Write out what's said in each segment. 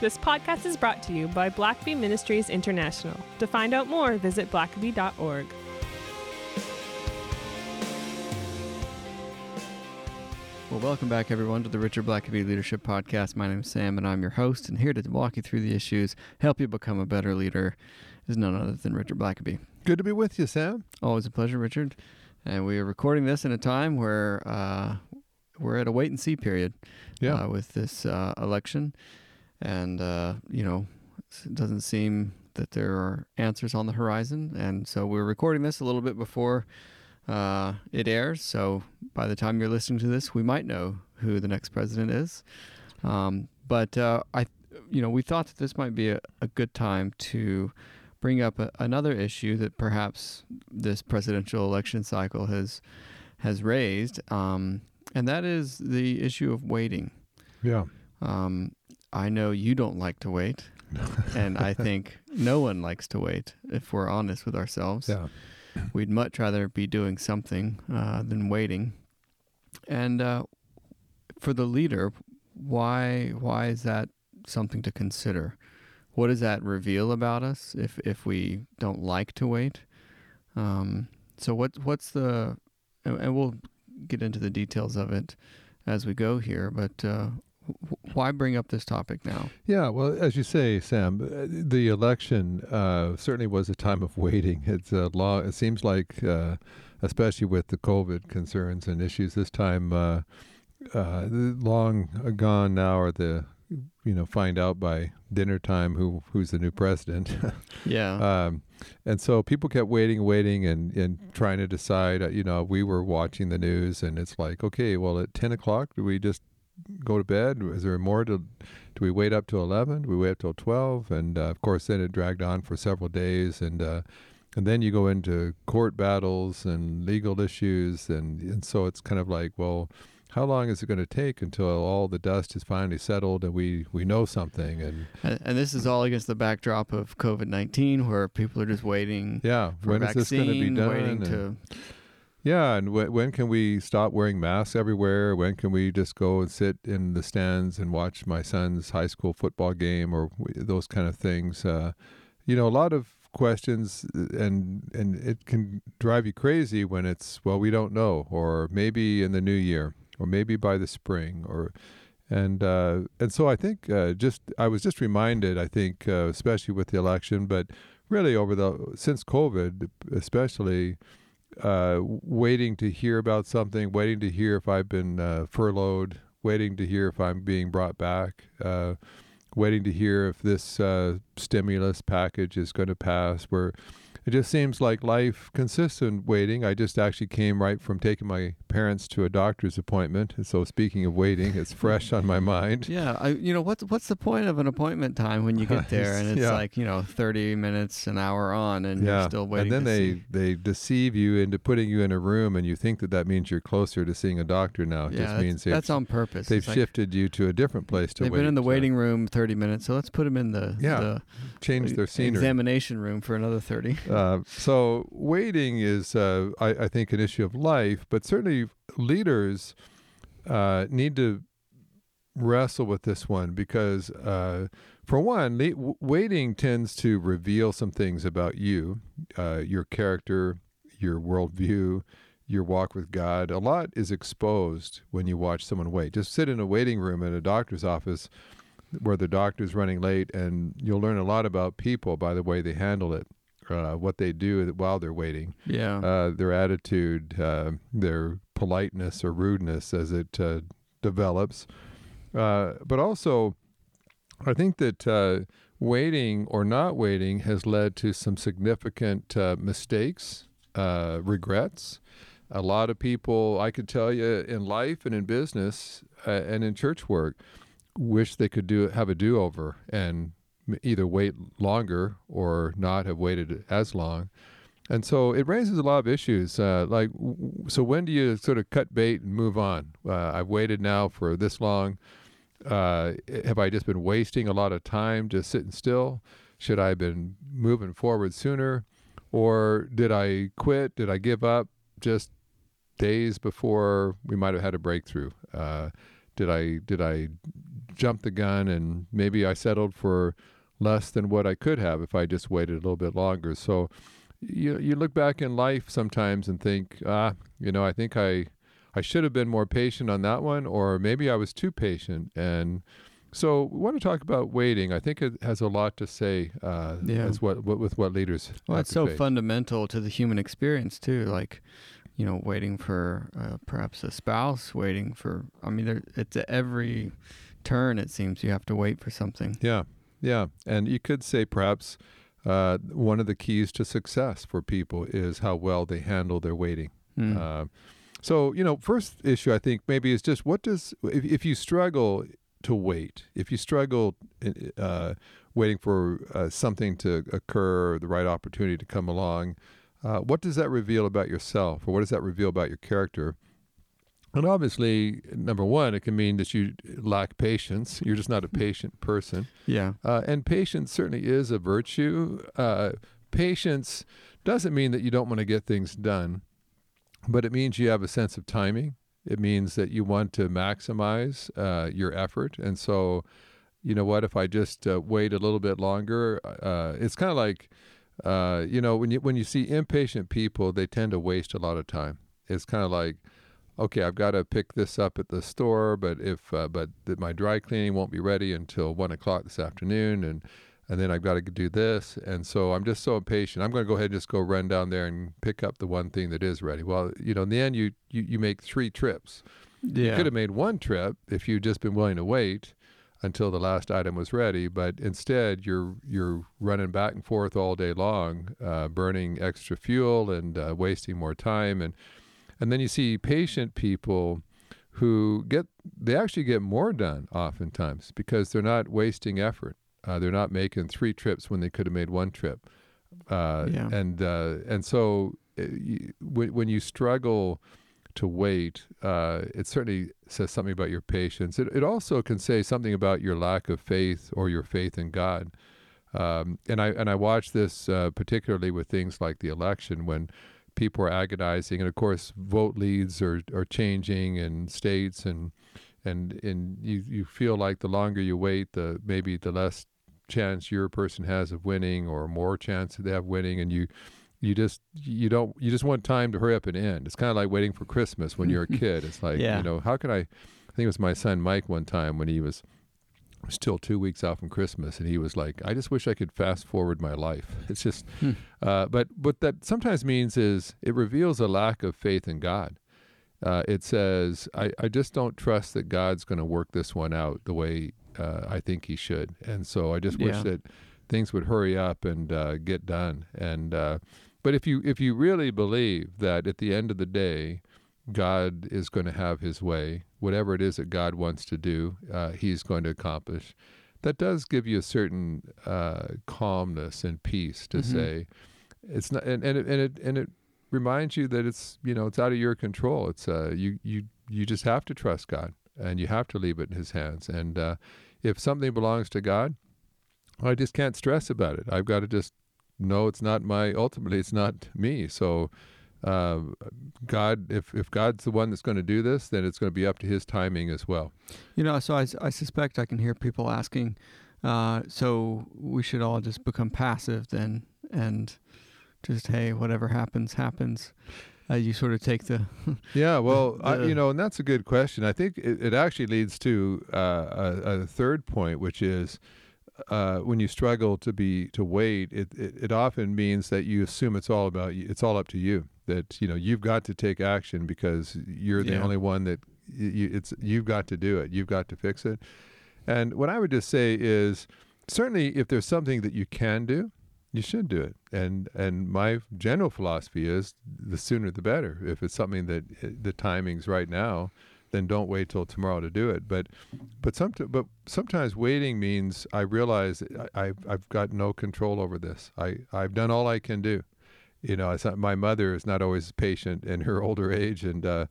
This podcast is brought to you by Blackaby Ministries International. To find out more, visit blackaby.org. Well, welcome back, everyone, to the Richard Blackaby Leadership Podcast. My name is Sam, and I'm your host. And here to walk you through the issues, help you become a better leader, is none other than Richard Blackaby. Good to be with you, Sam. Always a pleasure, Richard. And we are recording this in a time where uh, we're at a wait and see period Yeah. uh, with this uh, election. And, uh, you know, it doesn't seem that there are answers on the horizon. And so we're recording this a little bit before uh, it airs. So by the time you're listening to this, we might know who the next president is. Um, but uh, I, you know, we thought that this might be a, a good time to bring up a, another issue that perhaps this presidential election cycle has has raised, um, and that is the issue of waiting. Yeah. Um, I know you don't like to wait, and I think no one likes to wait. If we're honest with ourselves, Yeah. we'd much rather be doing something uh, than waiting. And uh, for the leader, why why is that something to consider? What does that reveal about us if if we don't like to wait? Um, so what what's the and, and we'll get into the details of it as we go here, but. Uh, why bring up this topic now? Yeah. Well, as you say, Sam, uh, the election uh, certainly was a time of waiting. It's a long. It seems like, uh, especially with the COVID concerns and issues, this time uh, uh, long gone now are the you know find out by dinner time who who's the new president. Yeah, um, and so people kept waiting, waiting, and, and trying to decide. Uh, you know, we were watching the news, and it's like, okay, well, at ten o'clock, do we just go to bed? Is there more to? Do we wait up till eleven? Do we wait up till twelve? And uh, of course, then it dragged on for several days, and uh, and then you go into court battles and legal issues, and and so it's kind of like, well. How long is it going to take until all the dust is finally settled and we, we know something? And and, and this is all against the backdrop of COVID nineteen, where people are just waiting yeah, when is this going to be done? waiting And- to Yeah, and wh- when can we stop wearing masks everywhere? When can we just go and sit in the stands and watch my son's high school football game or those kind of things? Uh, you know, a lot of questions, uh, and and it can drive you crazy when it's well, we don't know, or maybe in the new year, or maybe by the spring, or and uh, and so I think uh, just I was just reminded, I think, uh, especially with the election, but really over the since COVID, especially uh, waiting to hear about something, waiting to hear if I've been uh, furloughed, waiting to hear if I'm being brought back, uh, waiting to hear if this uh, stimulus package is going to pass. Where it just seems like life consists in waiting. I just actually came right from taking my parents to a doctor's appointment. And so speaking of waiting, it's fresh on my mind. Yeah, I, you know what's what's the point of an appointment time when you get there and it's Yeah. like you know thirty minutes, an hour on, and you're still waiting. And then they see. they deceive you into putting you in a room, and you think that that means you're closer to seeing a doctor now. It yeah, just that's, means that's on purpose. they've It's like shifted you to a different place to wait. They've wait. been in the waiting room thirty minutes, so let's put them in the Yeah, the change their scenery. examination room for another thirty. Uh, so waiting is, uh, I, I think, an issue of life, but certainly leaders uh, need to wrestle with this one because, uh, for one, le- waiting tends to reveal some things about you, uh, your character, your worldview, your walk with God. A lot is exposed when you watch someone wait. Just sit in a waiting room in a doctor's office where the doctor's running late, and you'll learn a lot about people by the way they handle it, uh, what they do while they're waiting, Yeah, uh, their attitude, uh, their politeness or rudeness as it uh, develops. Uh, but also, I think that uh, waiting or not waiting has led to some significant uh, mistakes, uh, regrets. A lot of people, I could tell you, in life and in business uh, and in church work, wish they could do have a do-over and m- either wait longer or not have waited as long. And so it raises a lot of issues. Uh, like, so when do you sort of cut bait and move on? Uh, I've waited now for this long. Uh, have I just been wasting a lot of time just sitting still? Should I have been moving forward sooner? Or did I quit? Did I give up just days before we might have had a breakthrough? Uh, did I did I jumped the gun and maybe I settled for less than what I could have if I just waited a little bit longer. So you you look back in life sometimes and think, ah, you know, I think I I should have been more patient on that one, or maybe I was too patient. And so we want to talk about waiting. I think it has a lot to say uh, Yeah. as what, what with what leaders. Well, it's so face. fundamental to the human experience too. Like, you know, waiting for uh, perhaps a spouse, waiting for. I mean, there, it's every turn. It seems you have to wait for something. Yeah, yeah, and you could say perhaps uh, one of the keys to success for people is how well they handle their waiting. Mm. Uh, so you know, first issue I think maybe is just what does if, if you struggle to wait, if you struggle uh, waiting for uh, something to occur, the right opportunity to come along, uh, what does that reveal about yourself, or what does that reveal about your character? And obviously, number one, it can mean that you lack patience. You're just not a patient person. yeah. Uh, and patience certainly is a virtue. Uh, patience doesn't mean that you don't want to get things done, but it means you have a sense of timing. It means that you want to maximize uh, your effort. And so, you know what? If I just uh, wait a little bit longer, uh, it's kind of like, uh, you know, when you when you see impatient people, they tend to waste a lot of time. It's kind of like, okay, I've got to pick this up at the store, but if uh, but th- my dry cleaning won't be ready until one o'clock this afternoon, and and then I've got to do this, and so I'm just so impatient. I'm going to go ahead and just go run down there and pick up the one thing that is ready. Well, you know, in the end, you you, you make three trips. You could have made one trip if you'd just been willing to wait until the last item was ready, but instead you're you're running back and forth all day long, uh, burning extra fuel and uh, wasting more time, and and then you see patient people who get they actually get more done oftentimes because they're not wasting effort. Uh, they're not making three trips when they could have made one trip, uh, Yeah. and uh, and so uh, you, when when you struggle to wait, uh, it certainly says something about your patience. It, it also can say something about your lack of faith or your faith in God. Um, and I and I watch this uh, particularly with things like the election when people are agonizing, and of course, vote leads are, are changing in states, and and and you you feel like the longer you wait, the maybe the less chance your person has of winning, or more chance they have winning, and you you just you don't you just want time to hurry up and end. It's kind of like waiting for Christmas when you're a kid. It's like Yeah. you know how can I? I think it was my son Mike one time when he was still two weeks out from Christmas, and he was like, "I just wish I could fast forward my life." It's just, Hmm. uh, but what that sometimes means is it reveals a lack of faith in God. Uh, it says, I, "I just don't trust that God's going to work this one out the way uh, I think He should," and so I just wish Yeah. that things would hurry up and uh, get done. And uh, but if you if you really believe that at the end of the day, God is going to have His way, whatever it is that God wants to do, uh, He's going to accomplish. That does give you a certain uh, calmness and peace to Mhm. say it's not, and, and it and it and it reminds you that it's you know it's out of your control. It's uh, you you you just have to trust God and you have to leave it in His hands. And uh, if something belongs to God, I just can't stress about it. I've got to just know it's not my ultimately it's not me. So uh, God, if if God's the one that's going to do this, then it's going to be up to His timing as well. You know, so I, I suspect I can hear people asking, uh, so we should all just become passive then and just, hey, whatever happens, happens. Uh, you sort of take the, Yeah, well, I, The- you know, and that's a good question. I think it, it actually leads to uh, a, a third point, which is uh, when you struggle to be to wait, it, it it often means that you assume it's all about you. It's all up to you. That you know you've got to take action because you're the Yeah. only one that you, it's you've got to do it. You've got to fix it. And what I would just say is certainly if there's something that you can do, you should do it. And and my general philosophy is the sooner the better. If it's something that the timing's right now, then don't wait till tomorrow to do it. But but some but sometimes waiting means I realize I, I've I've got no control over this. I I've done all I can do. You know, my mother is not always patient in her older age, and uh,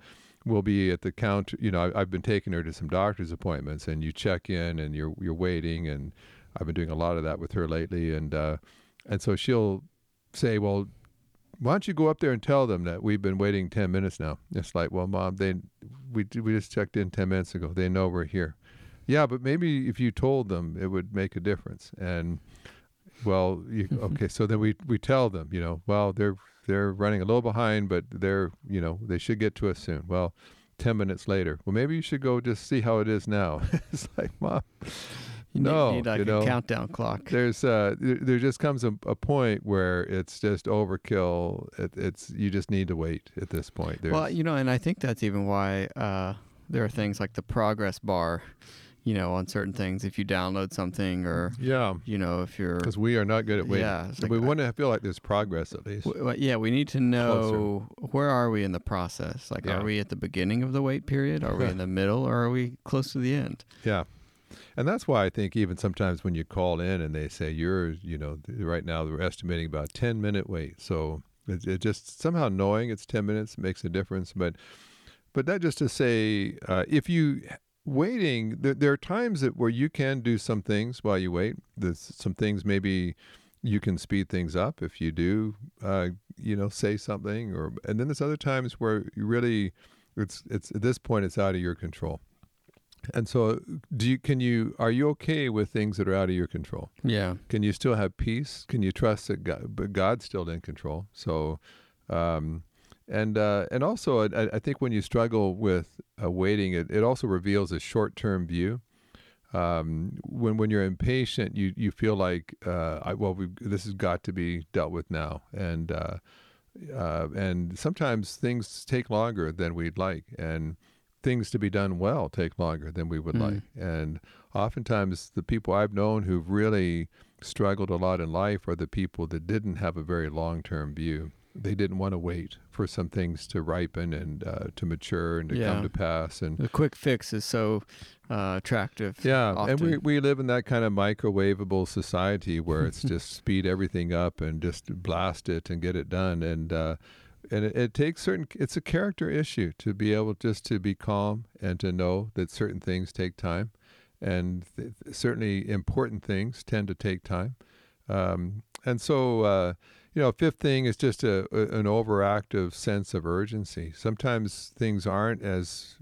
will be at the counter. You know, I, I've been taking her to some doctor's appointments, and you check in, and you're you're waiting, and I've been doing a lot of that with her lately, and uh, and so she'll say, well. Why don't you go up there and tell them that we've been waiting ten minutes now? It's like, well, mom, they we we just checked in ten minutes ago. They know we're here, Yeah, but maybe if you told them, it would make a difference. And well, you, okay, so then we we tell them, you know, well they're they're running a little behind, but they're you know they should get to us soon. Well, ten minutes later, well maybe you should go just see how it is now. it's like, mom, You no, need, need like you a know, countdown clock. there's uh there, there just comes a, a point where it's just overkill. It, it's you just need to wait at this point. There's, Well, you know, and I think that's even why uh, there are things like the progress bar, you know, on certain things. If you download something, or yeah, you know, if you're, because we are not good at waiting. yeah, like, we want to feel like there's progress at least. w- yeah, we need to know where are we in the process. Like, Yeah. are we at the beginning of the wait period? Are we in the middle, or are we close to the end? Yeah. And that's why I think even sometimes when you call in and they say you're, you know, right now we're estimating about 10 minute wait. So it, it just somehow knowing it's 10 minutes makes a difference. But, but that just to say, uh, if you waiting, there, there are times that where you can do some things while you wait. There's some things maybe you can speed things up if you do, uh, you know, say something or, and then there's other times where you really, it's, it's at this point, it's out of your control. And so, do you can you are you okay with things that are out of your control? Yeah, Can you still have peace? Can you trust that God, but God's still in control? So, um, and uh, and also, I, I think when you struggle with uh, waiting, it, it also reveals a short term view. Um, when when you're impatient, you you feel like uh, I, well, we this has got to be dealt with now, and uh, uh, and sometimes things take longer than we'd like, and things to be done well take longer than we would Mm. like, and oftentimes the people I've known who've really struggled a lot in life are the people that didn't have a very long term view. They didn't want to wait for some things to ripen and uh, to mature and to Yeah. come to pass. And the quick fix is so uh, attractive. yeah, and we, we live in that kind of microwavable society where it's just speed everything up and just blast it and get it done. And uh, and it, it takes certain. It's a character issue to be able just to be calm and to know that certain things take time, and th- certainly important things tend to take time. Um, and so, uh, you know, fifth thing is just a, a an overactive sense of urgency. Sometimes things aren't as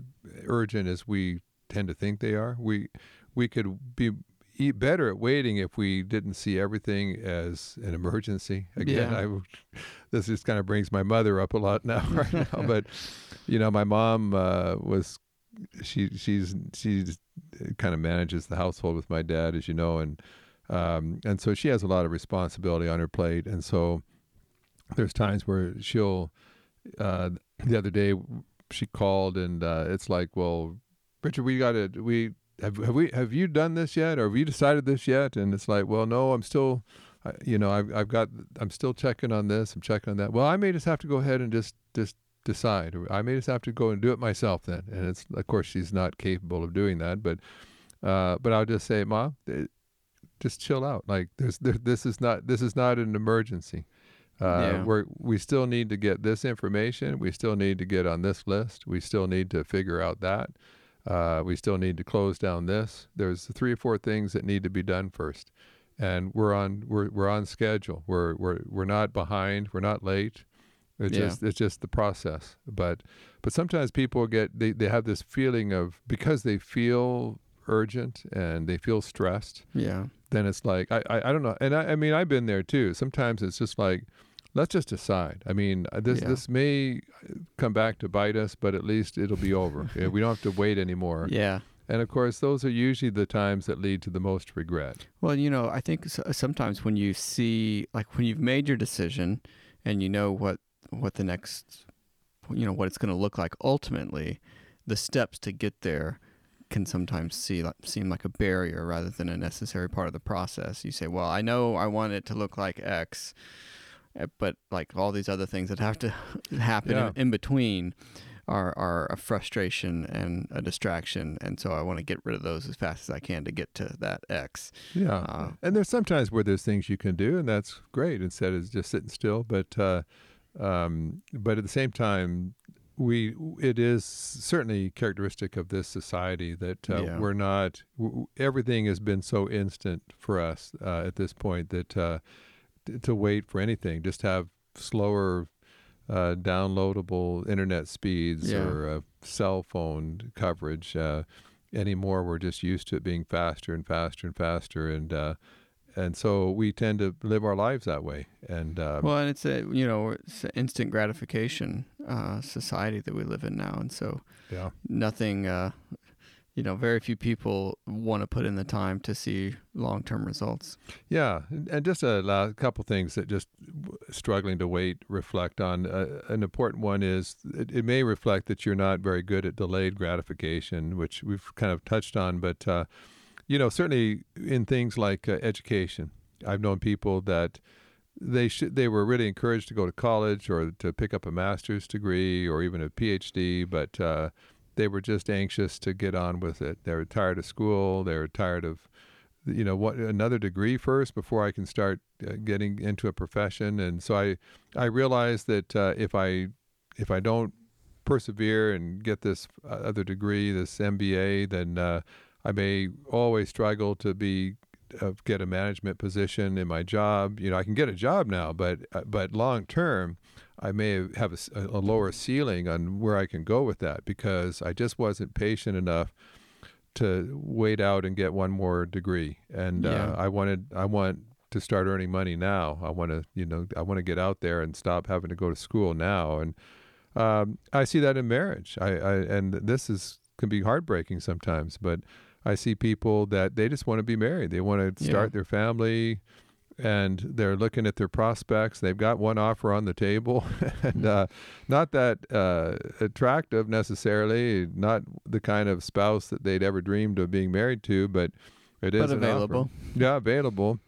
urgent as we tend to think they are. We we could be e- better at waiting if we didn't see everything as an emergency. Again, Yeah. I this just kind of brings my mother up a lot now right now. But you know, my mom uh, was she she's she's kind of manages the household with my dad, as you know, and um, and so she has a lot of responsibility on her plate, and so there's times where she'll. Uh, the other day, she called, and uh, it's like, well, Richard, we got to we have have we have you done this yet, or have you decided this yet? And it's like, well, no, I'm still, I, you know, I've I've got I'm still checking on this, I'm checking on that. Well, I may just have to go ahead and just just decide, I may just have to go and do it myself then. And it's of course she's not capable of doing that, but uh, but I'll just say, Mom, just chill out. Like there's there, this is not this is not an emergency. Uh, Yeah. we're, we still need to get this information. We still need to get on this list. We still need to figure out that. Uh, we still need to close down this. There's three or four things that need to be done first, and we're on we're we're on schedule. We're we're we're not behind. We're not late. It's Yeah. just it's just the process. But but sometimes people get they, they have this feeling of because they feel urgent and they feel stressed yeah, then it's like I, I, I don't know. And I, I mean I've been there too. Sometimes it's just like let's just decide. I mean uh, this Yeah. this may come back to bite us but at least it'll be over. We don't have to wait anymore. Yeah. and of course those are usually the times that lead to the most regret. Well, you know, I think sometimes when you see, like, when you've made your decision, and you know what what the next, you know, what it's going to look like ultimately, the steps to get there can sometimes see like, seem like a barrier rather than a necessary part of the process. You say, "Well, I know I want it to look like X, eh, but like all these other things that have to happen Yeah. in, in between." Are, are a frustration and a distraction, and so I want to get rid of those as fast as I can to get to that X. yeah Uh, and there's sometimes where there's things you can do and that's great instead of just sitting still but uh, um, but at the same time we it is certainly characteristic of this society that uh, Yeah. we're not w- everything has been so instant for us uh, at this point that uh, t- to wait for anything just have slower uh, downloadable internet speeds Yeah. or uh, cell phone coverage uh, anymore. We're just used to it being faster and faster and faster, and uh, and so we tend to live our lives that way. And uh, well, and it's a you know it's instant gratification uh, society that we live in now, and so yeah, nothing. Uh, you know, very few people want to put in the time to see long-term results. Yeah, and just a couple things that just struggling to wait reflect on. Uh, an important one is it, it, may reflect that you're not very good at delayed gratification, which we've kind of touched on, but uh, you know, certainly in things like uh, education, I've known people that they should they were really encouraged to go to college or to pick up a master's degree or even a PhD, but uh, they were just anxious to get on with it. They were tired of school. They were tired of you know what another degree first before I can start uh, getting into a profession. And so I I realized that uh, if I if I don't persevere and get this uh, other degree, this MBA, then uh, I may always struggle to be uh, get a management position in my job. You know, I can get a job now, but uh, but long term, I may have a, a, lower ceiling on where I can go with that because I just wasn't patient enough to wait out and get one more degree. And uh, yeah. uh, I wanted I want to start earning money now. I want to you know I want to get out there and stop having to go to school now. And um, I see that in marriage. I, I and this is can be heartbreaking sometimes, but I see people that they just want to be married. They want to start yeah. their family and they're looking at their prospects. They've got one offer on the table, and mm-hmm. uh, not that uh, attractive necessarily, not the kind of spouse that they'd ever dreamed of being married to, but it is but available. Yeah, available.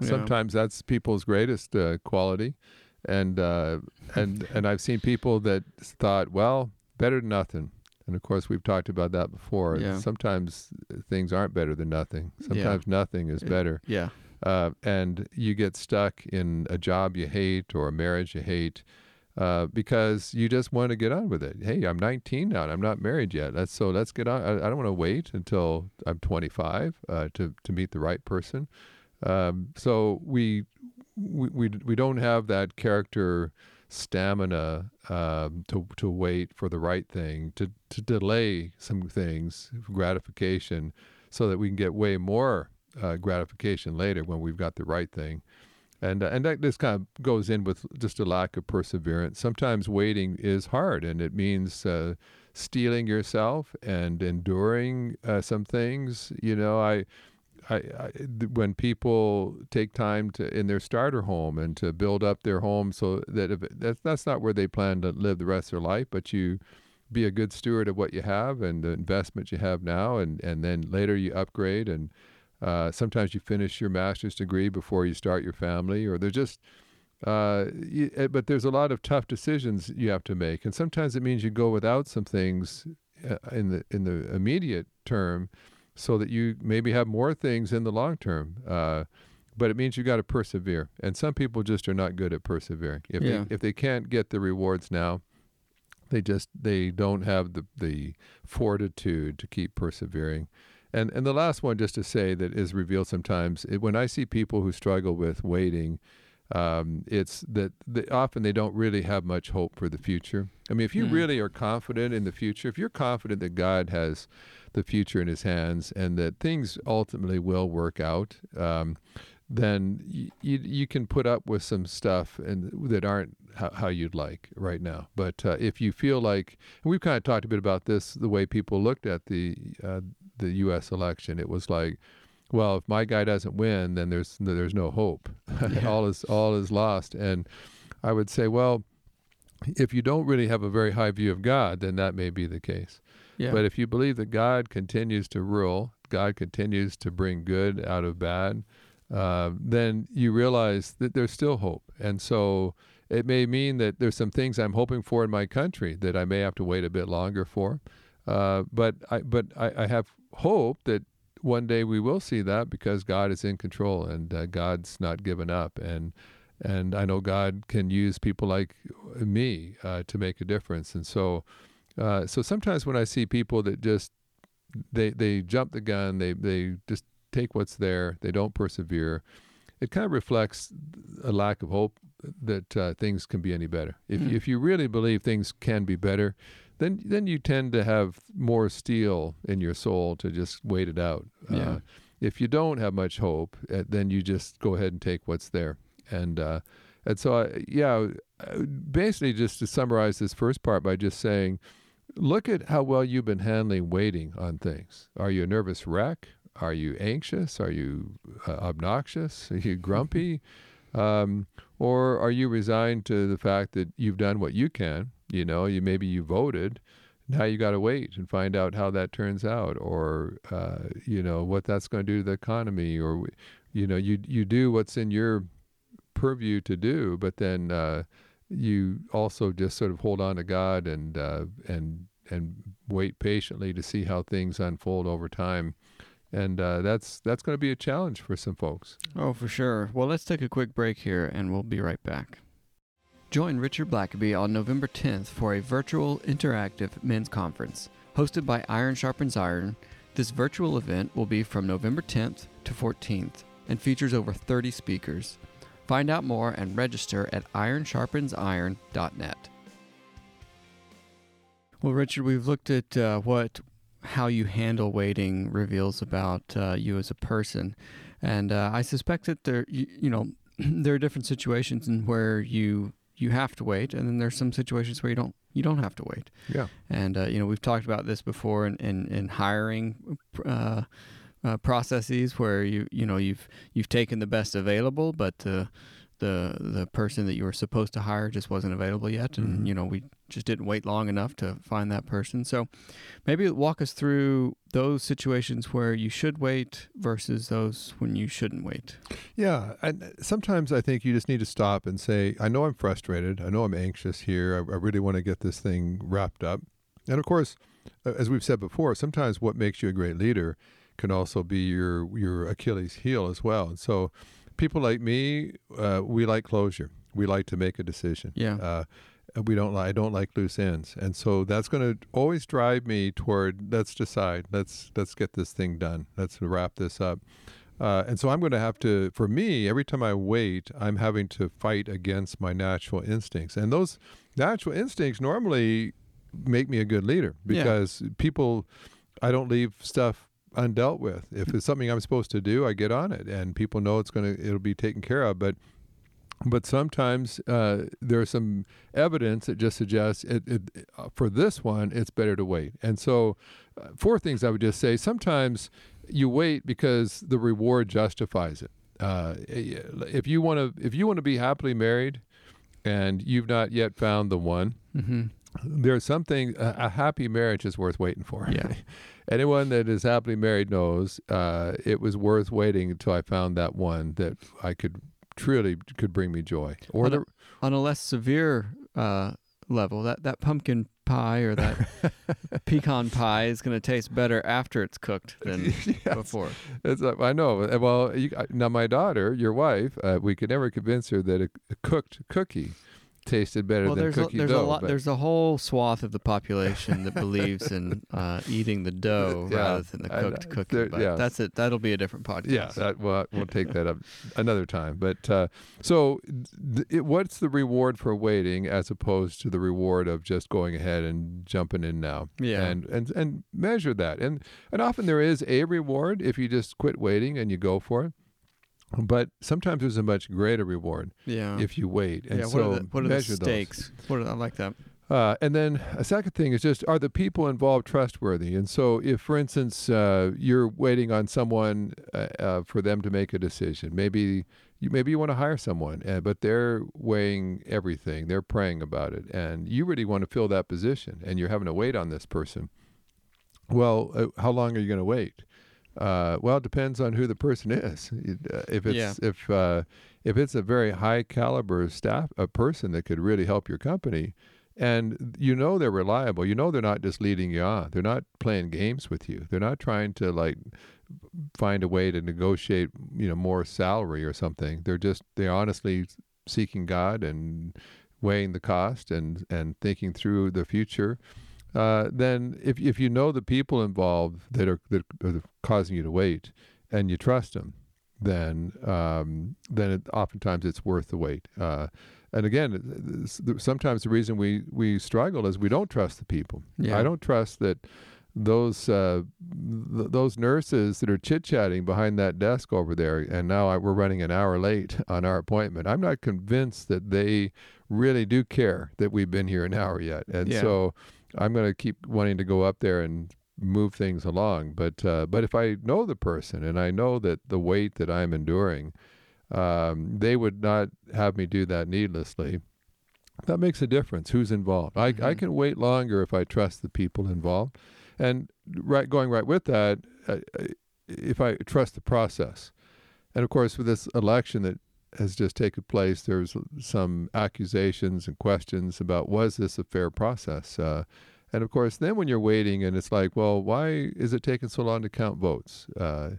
Yeah. Sometimes that's people's greatest uh, quality, and uh, and and I've seen people that thought, well, better than nothing. And of course, we've talked about that before. Yeah. Sometimes things aren't better than nothing. Sometimes yeah. nothing is better. Yeah. Uh, and you get stuck in a job you hate or a marriage you hate uh, because you just want to get on with it. Hey, I'm 19 now and I'm not married yet. That's so let's get on. I, I don't want to wait until I'm 25 uh, to to meet the right person. Um, so we, we we we don't have that character stamina um, to to wait for the right thing, to to delay some things, gratification, so that we can get way more uh, gratification later when we've got the right thing. And uh, and that this kind of goes in with just a lack of perseverance. Sometimes waiting is hard, and it means uh, steeling yourself and enduring uh, some things. You know, I I, I, when people take time to in their starter home and to build up their home so that if that's that's not where they plan to live the rest of their life, but you be a good steward of what you have and the investment you have now, and and then later you upgrade and uh, sometimes you finish your master's degree before you start your family, or there's just uh, you, eh, but there's a lot of tough decisions you have to make, and sometimes it means you go without some things uh, in the in the immediate term so that you maybe have more things in the long term. Uh, but it means you got to persevere, and some people just are not good at persevering. If yeah. they if they can't get the rewards now, they just they don't have the the fortitude to keep persevering. And and the last one, just to say that is revealed sometimes it, when I see people who struggle with waiting. Um, it's that they, often they don't really have much hope for the future. I mean, if you mm. really are confident in the future, if you're confident that God has the future in his hands and that things ultimately will work out, um, then y- you, you can put up with some stuff and that aren't how, how you'd like right now. But uh, if you feel like, we've kind of talked a bit about this, the way people looked at the uh, the U.S. election, it was like, well, if my guy doesn't win, then there's there's no hope. Yeah. all is all is lost. And I would say, well, if you don't really have a very high view of God, then that may be the case. Yeah. But if you believe that God continues to rule, God continues to bring good out of bad, uh, then you realize that there's still hope. And so it may mean that there's some things I'm hoping for in my country that I may have to wait a bit longer for. Uh, but I, but I, I, have hope that one day we will see that because God is in control and uh, God's not given up. And and I know God can use people like me uh, to make a difference. And so uh, so sometimes when I see people that just they they jump the gun, they they just take what's there, they don't persevere. It kind of reflects a lack of hope that uh, things can be any better. If mm. if you really believe things can be better, then then you tend to have more steel in your soul to just wait it out. Yeah. Uh, if you don't have much hope, uh, then you just go ahead and take what's there. And uh, and so I, yeah, uh, basically just to summarize this first part by just saying, look at how well you've been handling waiting on things. Are you a nervous wreck? Are you anxious? Are you uh, obnoxious? Are you grumpy? Um, or are you resigned to the fact that you've done what you can? You know, you maybe you voted. Now you got to wait and find out how that turns out, or uh, you know what that's going to do to the economy, or you know you you do what's in your purview to do, but then uh, you also just sort of hold on to God and uh, and and wait patiently to see how things unfold over time and uh, that's that's going to be a challenge for some folks. Oh, for sure. Well, let's take a quick break here, and we'll be right back. Join Richard Blackaby on November 10th for a virtual interactive men's conference hosted by Iron Sharpens Iron. This virtual event will be from November 10th to 14th and features over 30 speakers. Find out more and register at ironsharpensiron.net. Well, Richard, we've looked at uh, what how you handle waiting reveals about uh, you as a person, and uh, I suspect that there, you, you know, there are different situations in where you you have to wait, and then there's some situations where you don't you don't have to wait. Yeah. And uh, you know, we've talked about this before in in, in hiring. Uh, uh, processes where you you know you've you've taken the best available, but uh, the the person that you were supposed to hire just wasn't available yet, and Mhm. you know we just didn't wait long enough to find that person. So maybe walk us through those situations where you should wait versus those when you shouldn't wait. Yeah, and sometimes I think you just need to stop and say, I know I'm frustrated. I know I'm anxious here. I, I really want to get this thing wrapped up. And of course, as we've said before, sometimes what makes you a great leader can also be your your Achilles heel as well. And so, people like me, uh, we like closure. We like to make a decision. Yeah. Uh, we don't. I don't like loose ends, and so that's going to always drive me toward. Let's decide. Let's let's get this thing done. Let's wrap this up. Uh, and so I'm going to have to, for me, every time I wait, I'm having to fight against my natural instincts. And those natural instincts normally make me a good leader Yeah. because people, I don't leave stuff undealt with. If it's something I'm supposed to do, I get on it, and people know it's going to, it'll be taken care of. But but sometimes uh, there's some evidence that just suggests it, it, for this one it's better to wait. And so, uh, four things I would just say: sometimes you wait because the reward justifies it. Uh, if you want to, if you want to be happily married, and you've not yet found the one, Mm-hmm. there's something a, a happy marriage is worth waiting for. Yeah. Anyone that is happily married knows uh, it was worth waiting until I found that one that I could truly could bring me joy. Or On a- the On a less severe uh, level, that that pumpkin pie or that pecan pie is going to taste better after it's cooked than Yes. before. It's, uh, I know. Well, you, now my daughter, your wife, uh, we could never convince her that a, a cooked cookie tasted better Well, than there's a, cookie there's dough. a lot. There's a whole swath of the population that believes in uh, eating the dough Yeah, rather than the I cooked know. cookie. There- but yeah. that's it. That'll be a different podcast. Yeah, that, well, we'll take that up another time. But uh, so, th- it, what's the reward for waiting as opposed to the reward of just going ahead and jumping in now? Yeah. and and and measure that. And and often there is a reward if you just quit waiting and you go for it. But sometimes there's a much greater reward yeah. if you wait. And yeah. so what are the, what are the measure those. stakes? What are, I like that. Uh, and then a second thing is just are the people involved trustworthy? And so, if, for instance, uh, you're waiting on someone uh, uh, for them to make a decision, maybe you maybe you want to hire someone, uh, but they're weighing everything, they're praying about it, and you really want to fill that position, and you're having to wait on this person. Well, uh, how long are you going to wait? Uh, well, it depends on who the person is. Uh, if it's Yeah. if uh, if it's a very high caliber staff, a person that could really help your company, and you know they're reliable. You know they're not just leading you on. They're not playing games with you. They're not trying to like find a way to negotiate, you know, more salary or something. They're just they're honestly seeking God and weighing the cost and and thinking through the future. Uh, then if if you know the people involved that are that are causing you to wait and you trust them, then um, then it, oftentimes it's worth the wait. Uh, and again, sometimes the reason we we struggle is we don't trust the people. Yeah. I don't trust that those uh, th- those nurses that are chit chatting behind that desk over there, and now I, we're running an hour late on our appointment. I'm not convinced that they really do care that we've been here an hour yet, and Yeah. so I'm going to keep wanting to go up there and move things along. But uh, but if I know the person and I know that the wait that I'm enduring, um, they would not have me do that needlessly. That makes a difference. Who's involved? I, I Mhm. can wait longer if I trust the people involved, and right going right with that, uh, uh, if I trust the process, and of course with this election that has just taken place, there's some accusations and questions about was this a fair process, uh, and of course then when you're waiting and it's like, well, why is it taking so long to count votes? Uh,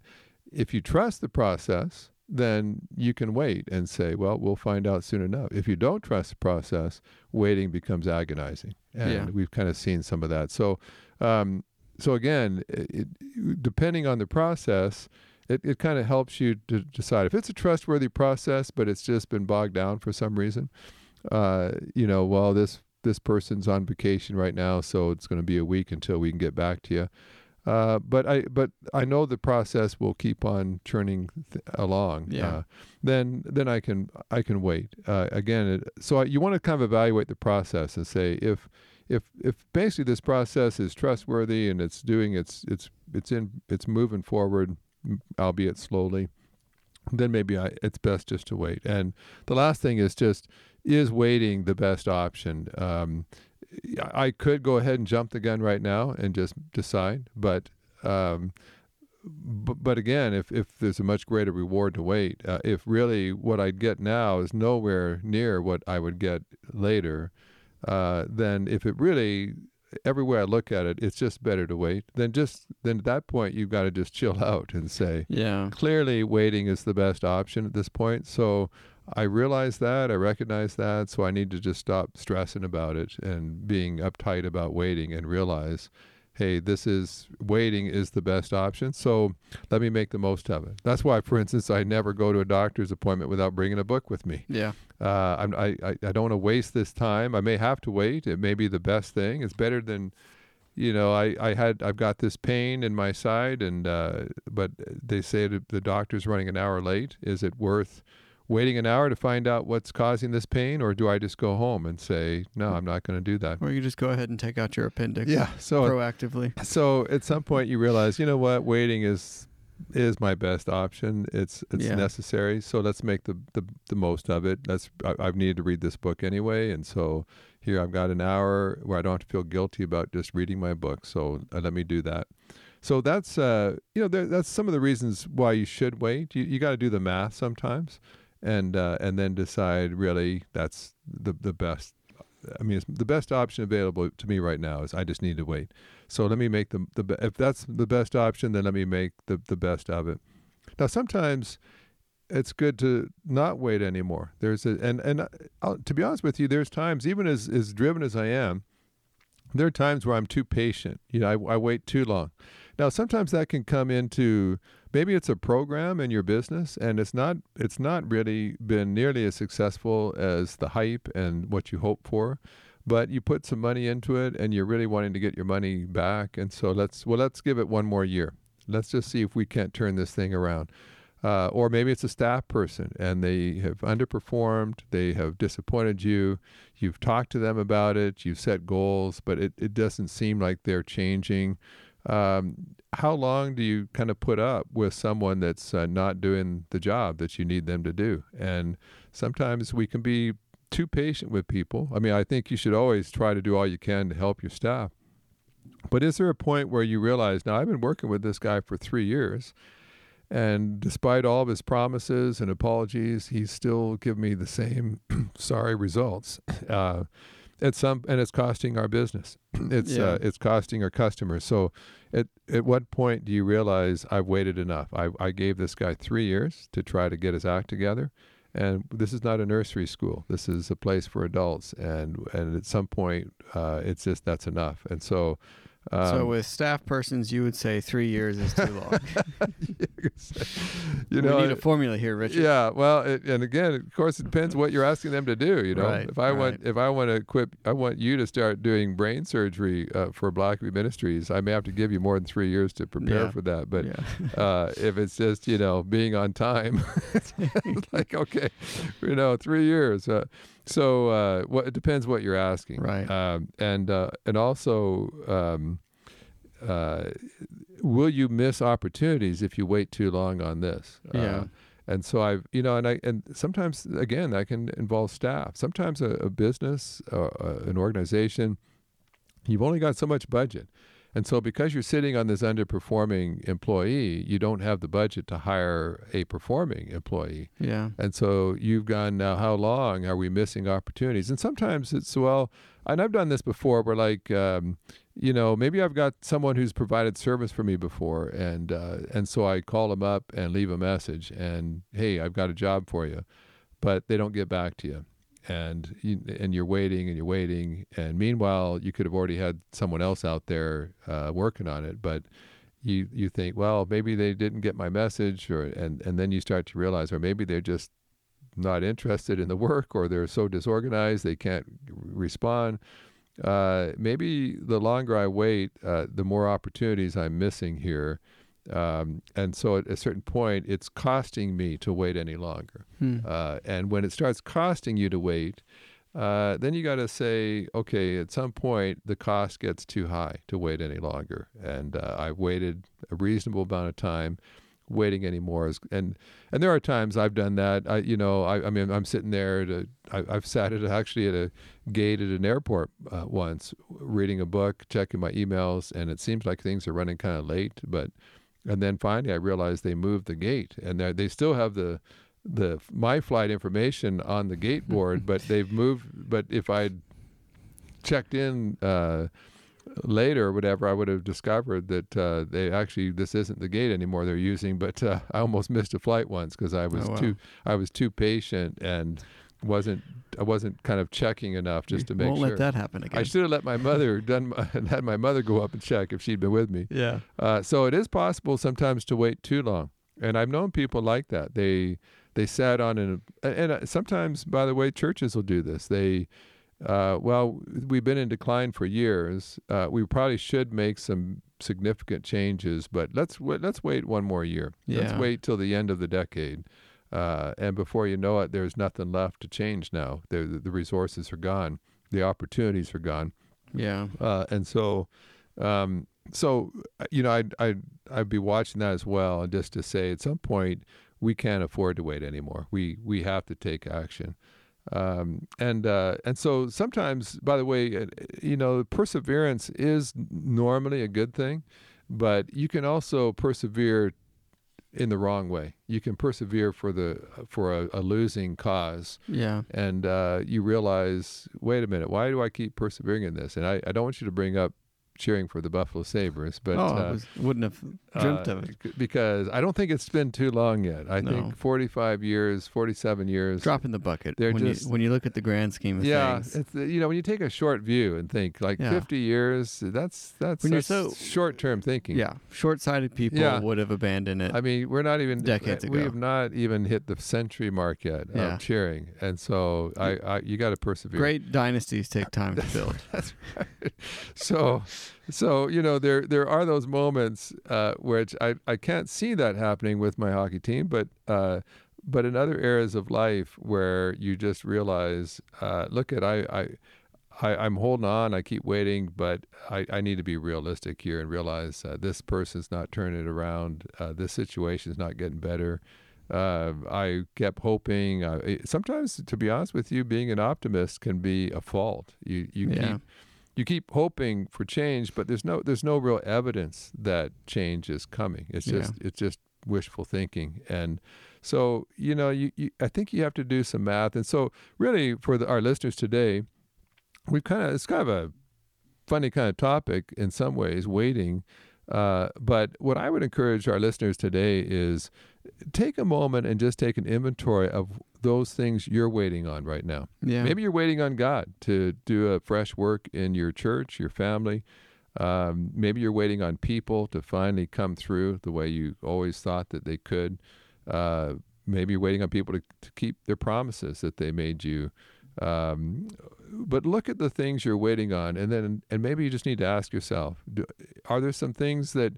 if you trust the process, then you can wait and say, well, we'll find out soon enough. If you don't trust the process, waiting becomes agonizing. And Yeah. we've kind of seen some of that. So, um, so again, it, it, depending on the process, it, it kind of helps you to decide if it's a trustworthy process, but it's just been bogged down for some reason. Uh, you know, well, this this person's on vacation right now, so it's going to be a week until we can get back to you. Uh, but I but I know the process will keep on churning th- along. Yeah. Uh, then then I can I can wait. Uh, again, it, so I, you want to kind of evaluate the process and say if if if basically this process is trustworthy and it's doing its it's it's in it's moving forward, albeit slowly, then maybe I, it's best just to wait. And the last thing is just is waiting the best option. Um, I could go ahead and jump the gun right now and just decide, but um, b- but again, if if there's a much greater reward to wait, uh, if really what I'd get now is nowhere near what I would get later, uh, then if it really everywhere I look at it, it's just better to wait. Then just then at that point you've got to just chill out and say, Yeah. clearly waiting is the best option at this point. So I realize that, I recognize that, so I need to just stop stressing about it and being uptight about waiting and realize, hey, this is waiting is the best option. So let me make the most of it. That's why, for instance, I never go to a doctor's appointment without bringing a book with me. Yeah. Uh, I'm, I, I, I don't want to waste this time. I may have to wait. It may be the best thing. It's better than, you know, I, I had I've got this pain in my side, and uh, but they say the doctor's running an hour late. Is it worth waiting an hour to find out what's causing this pain, or do I just go home and say no, I'm not going to do that? Or you just go ahead and take out your appendix. Yeah. So Proactively. so at some point you realize, you know what, waiting is is my best option. It's it's Yeah. necessary. So let's make the, the the most of it. That's I, I've needed to read this book anyway, and so here I've got an hour where I don't have to feel guilty about just reading my book. So uh, let me do that. So that's uh you know there, that's some of the reasons why you should wait. You you got to do the math sometimes, and uh, and then decide really that's the the best. I mean, it's the best option available to me right now is I just need to wait. So let me make the the if that's the best option, then let me make the the best of it. Now sometimes it's good to not wait anymore. There's a and and uh, to be honest with you, there's times even as as driven as I am, there are times where I'm too patient. You know, I, I wait too long. Now sometimes that can come into maybe it's a program in your business and it's not it's not really been nearly as successful as the hype and what you hope for but you put some money into it and you're really wanting to get your money back and so let's well let's give it one more year. Let's just see if we can't turn this thing around. Uh, or maybe it's a staff person and they have underperformed they have disappointed you you've talked to them about it you've set goals but it, it doesn't seem like they're changing um, how long do you kind of put up with someone that's uh, not doing the job that you need them to do and sometimes we can be too patient with people. I mean, I think you should always try to do all you can to help your staff. But is there a point where you realize, now I've been working with this guy for three years, and despite all of his promises and apologies, he's still giving me the same sorry results. Uh, at some, and it's costing our business. It's Yeah. uh, it's costing our customers. So, at at what point do you realize I've waited enough? I I gave this guy three years to try to get his act together and this is not a nursery school. This is a place for adults, and and at some point, uh, it's just that's enough. And so, um, so with staff persons, you would say three years is too long. you know, we need a formula here, Richard. yeah. Well, it, and again, of course, it depends what you're asking them to do. You know, Right, if I want, if I want to equip, I want you to start doing brain surgery uh, for Blackaby Ministries. I may have to give you more than three years to prepare Yeah. for that. But yeah. uh, if it's just you know being on time, it's like okay, you know, three years. Uh, so uh, what it depends what you're asking, Right. Um, and uh, and also, um, uh, will you miss opportunities if you wait too long on this? Yeah. Uh, and so I've, you know, and I, and sometimes again that can involve staff. Sometimes a, a business, uh, uh, an organization, you've only got so much budget. And so, because you're sitting on this underperforming employee, you don't have the budget to hire a performing employee. Yeah. And so, you've gone now, how long are we missing opportunities? And sometimes it's, well, and I've done this before where, like, um, you know, maybe I've got someone who's provided service for me before. And, uh, and so I call them up and leave a message and, hey, I've got a job for you. But they don't get back to you and you, and you're waiting and you're waiting and meanwhile you could have already had someone else out there uh, working on it but you you think well maybe they didn't get my message or and and then you start to realize or maybe they're just not interested in the work or they're so disorganized they can't respond uh, maybe the longer I wait, uh, the more opportunities I'm missing here. Um, and so at a certain point, it's costing me to wait any longer. Hmm. Uh, and when it starts costing you to wait, uh, then you got to say, okay, at some point the cost gets too high to wait any longer. And uh, I've waited a reasonable amount of time. Waiting anymore is, and and there are times I've done that. I you know I, I mean I'm sitting there to I, I've sat at actually at a gate at an airport uh, once reading a book, checking my emails, and it seems like things are running kind of late. But and then finally I realized they moved the gate, and they they still have the the my flight information on the gate board, but they've moved. But if I'd checked in uh, later or whatever, I would have discovered that uh, they actually this isn't the gate anymore they're using. But uh, I almost missed a flight once because I was Oh, wow. too I was too patient and wasn't I wasn't kind of checking enough just to make Won't sure. let that happen again. I should have let my mother done my, had my mother go up and check if she'd been with me. yeah. Uh, so it is possible sometimes to wait too long, and I've known people like that. They they sat on and and sometimes, by the way, churches will do this. They uh, well, we've been in decline for years. Uh, we probably should make some significant changes, but let's let's wait one more year. Yeah. Let's wait till the end of the decade. Uh, and before you know it, there's nothing left to change now. The, the resources are gone. The opportunities are gone. Yeah. Uh, and so, um, so uh, you know, I'd, I'd I'd be watching that as well, and just to say, at some point, we can't afford to wait anymore. We we have to take action. Um, and uh, and so sometimes, by the way, uh, you know, perseverance is normally a good thing, but you can also persevere in the wrong way. You can persevere for the for a, a losing cause Yeah. and uh, you realize, wait a minute, why do I keep persevering in this? And I, I don't want you to bring up cheering for the Buffalo Sabres, but oh, uh, I was, wouldn't have dreamt uh, of it. because I don't think it's been too long yet. I No. think 45 years, 47 years. Drop in the bucket. they're when just- you when you look at the grand scheme of yeah, things. it's you know when you take a short view and think like Yeah. 50 years, that's that's, When you're that's so- short-term thinking. Yeah, short-sighted people Yeah. would have abandoned it. I mean, we're not even Decades We ago. have not even hit the century mark yet Yeah. of cheering, and so I, I you got to persevere. Great dynasties take time to build. That's right. So, so you know, there there are those moments uh, which I I can't see that happening with my hockey team, but uh, but in other areas of life where you just realize, uh, look at I I. I, I'm holding on. I keep waiting, but I, I need to be realistic here and realize uh, this person's not turning it around. Uh, this situation's not getting better. Uh, I kept hoping. Uh, sometimes, to be honest with you, being an optimist can be a fault. You you Yeah. keep you keep hoping for change, but there's no there's no real evidence that change is coming. It's Yeah. just it's just wishful thinking, and so you know you, you I think you have to do some math, and so really for the, our listeners today, we've kind of it's kind of a funny kind of topic in some ways, waiting. Uh, but what I would encourage our listeners today is take a moment and just take an inventory of those things you're waiting on right now. Yeah. Maybe you're waiting on God to do a fresh work in your church, your family. Um, maybe you're waiting on people to finally come through the way you always thought that they could. Uh, maybe you're waiting on people to, to keep their promises that they made you. Um, but look at the things you're waiting on, and then and maybe you just need to ask yourself: do, Are there some things that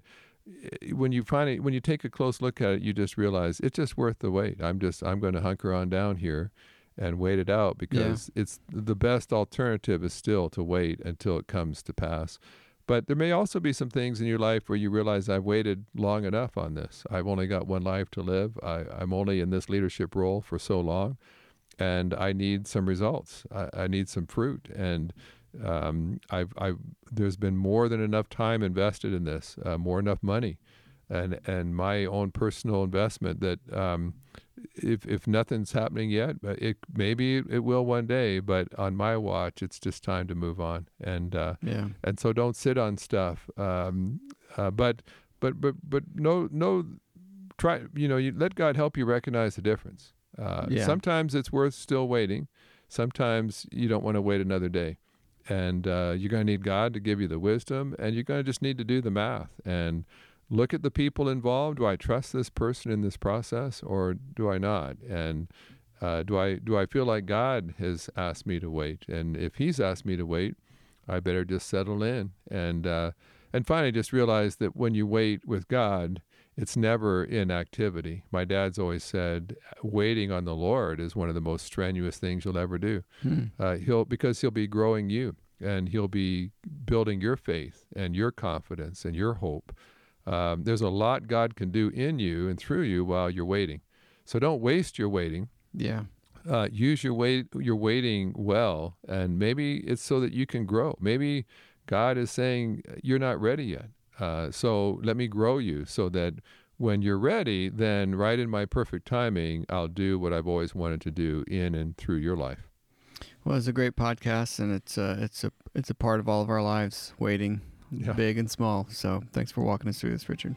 Eh, when you finally when you take a close look at it, you just realize it's just worth the wait. I'm just I'm going to hunker on down here and wait it out because yeah. it's the best alternative is still to wait until it comes to pass. But there may also be some things in your life where you realize I've waited long enough on this. I've only got one life to live. I, am only in this leadership role for so long, and I need some results. I, I need some fruit, and um, I've, I've, there's been more than enough time invested in this, uh, more enough money, and and my own personal investment that um, if if nothing's happening yet, it maybe it will one day. But on my watch, it's just time to move on. And uh, yeah, and so don't sit on stuff. Um, uh, but but but but no no try you know you let God help you recognize the difference. Uh, yeah. Sometimes it's worth still waiting. Sometimes you don't want to wait another day, and uh, you're going to need God to give you the wisdom, and you're going to just need to do the math and look at the people involved. Do I trust this person in this process, or do I not? And uh, do I do I feel like God has asked me to wait? And if He's asked me to wait, I better just settle in. And uh, and finally, just realize that when you wait with God, it's never inactivity. My dad's always said, waiting on the Lord is one of the most strenuous things you'll ever do. Hmm. Uh, he'll because He'll be growing you, and He'll be building your faith and your confidence and your hope. Um, there's a lot God can do in you and through you while you're waiting. So don't waste your waiting. Yeah. Uh, use your wait your waiting well, and maybe it's so that you can grow. Maybe God is saying you're not ready yet. Uh, so let me grow you so that when you're ready, then right in my perfect timing, I'll do what I've always wanted to do in and through your life. Well, it's a great podcast, and it's a, it's a it's a part of all of our lives. Waiting, yeah. big and small. So thanks for walking us through this, Richard.